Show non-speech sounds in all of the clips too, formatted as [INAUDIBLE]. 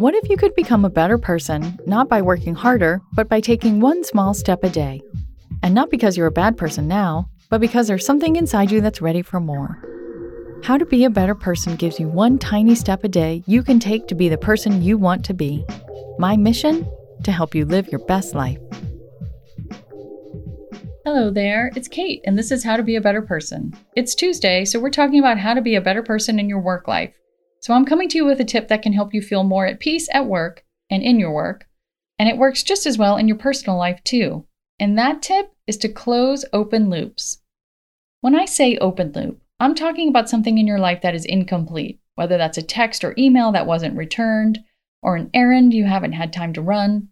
What if you could become a better person, not by working harder, but by taking one small step a day? And not because you're a bad person now, but because there's something inside you that's ready for more. How to Be a Better Person gives you one tiny step a day you can take to be the person you want to be. My mission? To help you live your best life. Hello there, it's Kate, and this is How to Be a Better Person. It's Tuesday, so we're talking about how to be a better person in your work life. So I'm coming to you with a tip that can help you feel more at peace at work and in your work, and it works just as well in your personal life too. And that tip is to close open loops. When I say open loop, I'm talking about something in your life that is incomplete, whether that's a text or email that wasn't returned, or an errand you haven't had time to run.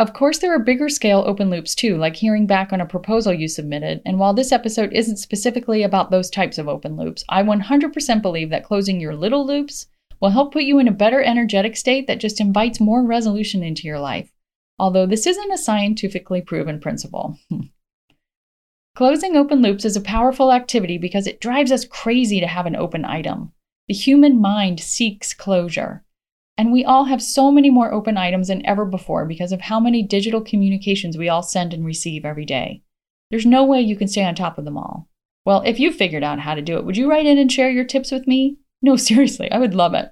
Of course, there are bigger scale open loops too, like hearing back on a proposal you submitted, and while this episode isn't specifically about those types of open loops, I 100% believe that closing your little loops will help put you in a better energetic state that just invites more resolution into your life, although this isn't a scientifically proven principle. [LAUGHS] Closing open loops is a powerful activity because it drives us crazy to have an open item. The human mind seeks closure. And we all have so many more open items than ever before because of how many digital communications we all send and receive every day. There's no way you can stay on top of them all. Well, if you figured out how to do it, would you write in and share your tips with me? No, [LAUGHS] seriously, I would love it.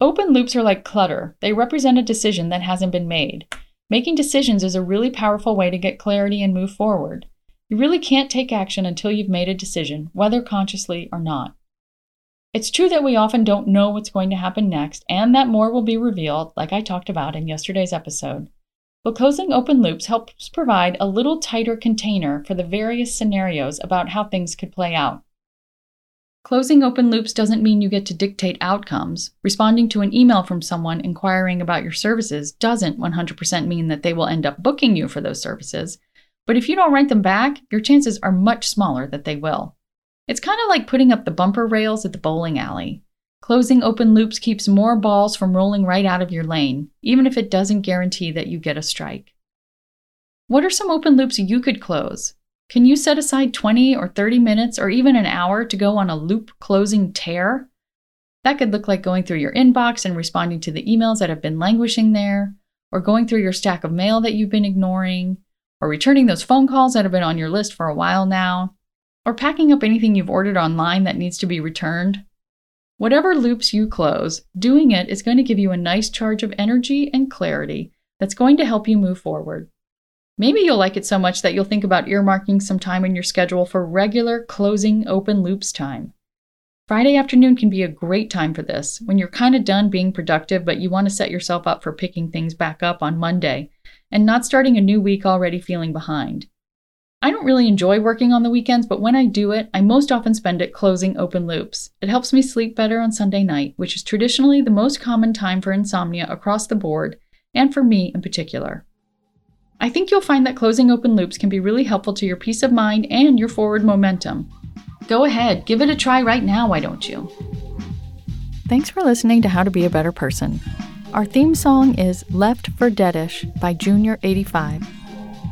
Open loops are like clutter, they represent a decision that hasn't been made. Making decisions is a really powerful way to get clarity and move forward. You really can't take action until you've made a decision, whether consciously or not. It's true that we often don't know what's going to happen next, and that more will be revealed, like I talked about in yesterday's episode. But closing open loops helps provide a little tighter container for the various scenarios about how things could play out. Closing open loops doesn't mean you get to dictate outcomes. Responding to an email from someone inquiring about your services doesn't 100% mean that they will end up booking you for those services. But if you don't write them back, your chances are much smaller that they will. It's kind of like putting up the bumper rails at the bowling alley. Closing open loops keeps more balls from rolling right out of your lane, even if it doesn't guarantee that you get a strike. What are some open loops you could close? Can you set aside 20 or 30 minutes or even an hour to go on a loop closing tear? That could look like going through your inbox and responding to the emails that have been languishing there, or going through your stack of mail that you've been ignoring, or returning those phone calls that have been on your list for a while now, or packing up anything you've ordered online that needs to be returned. Whatever loops you close, doing it is going to give you a nice charge of energy and clarity that's going to help you move forward. Maybe you'll like it so much that you'll think about earmarking some time in your schedule for regular closing open loops time. Friday afternoon can be a great time for this when you're kind of done being productive, but you want to set yourself up for picking things back up on Monday and not starting a new week already feeling behind. I don't really enjoy working on the weekends, but when I do it, I most often spend it closing open loops. It helps me sleep better on Sunday night, which is traditionally the most common time for insomnia across the board, and for me in particular. I think you'll find that closing open loops can be really helpful to your peace of mind and your forward momentum. Go ahead, give it a try right now, why don't you? Thanks for listening to How to Be a Better Person. Our theme song is Left for Deadish by Junior85.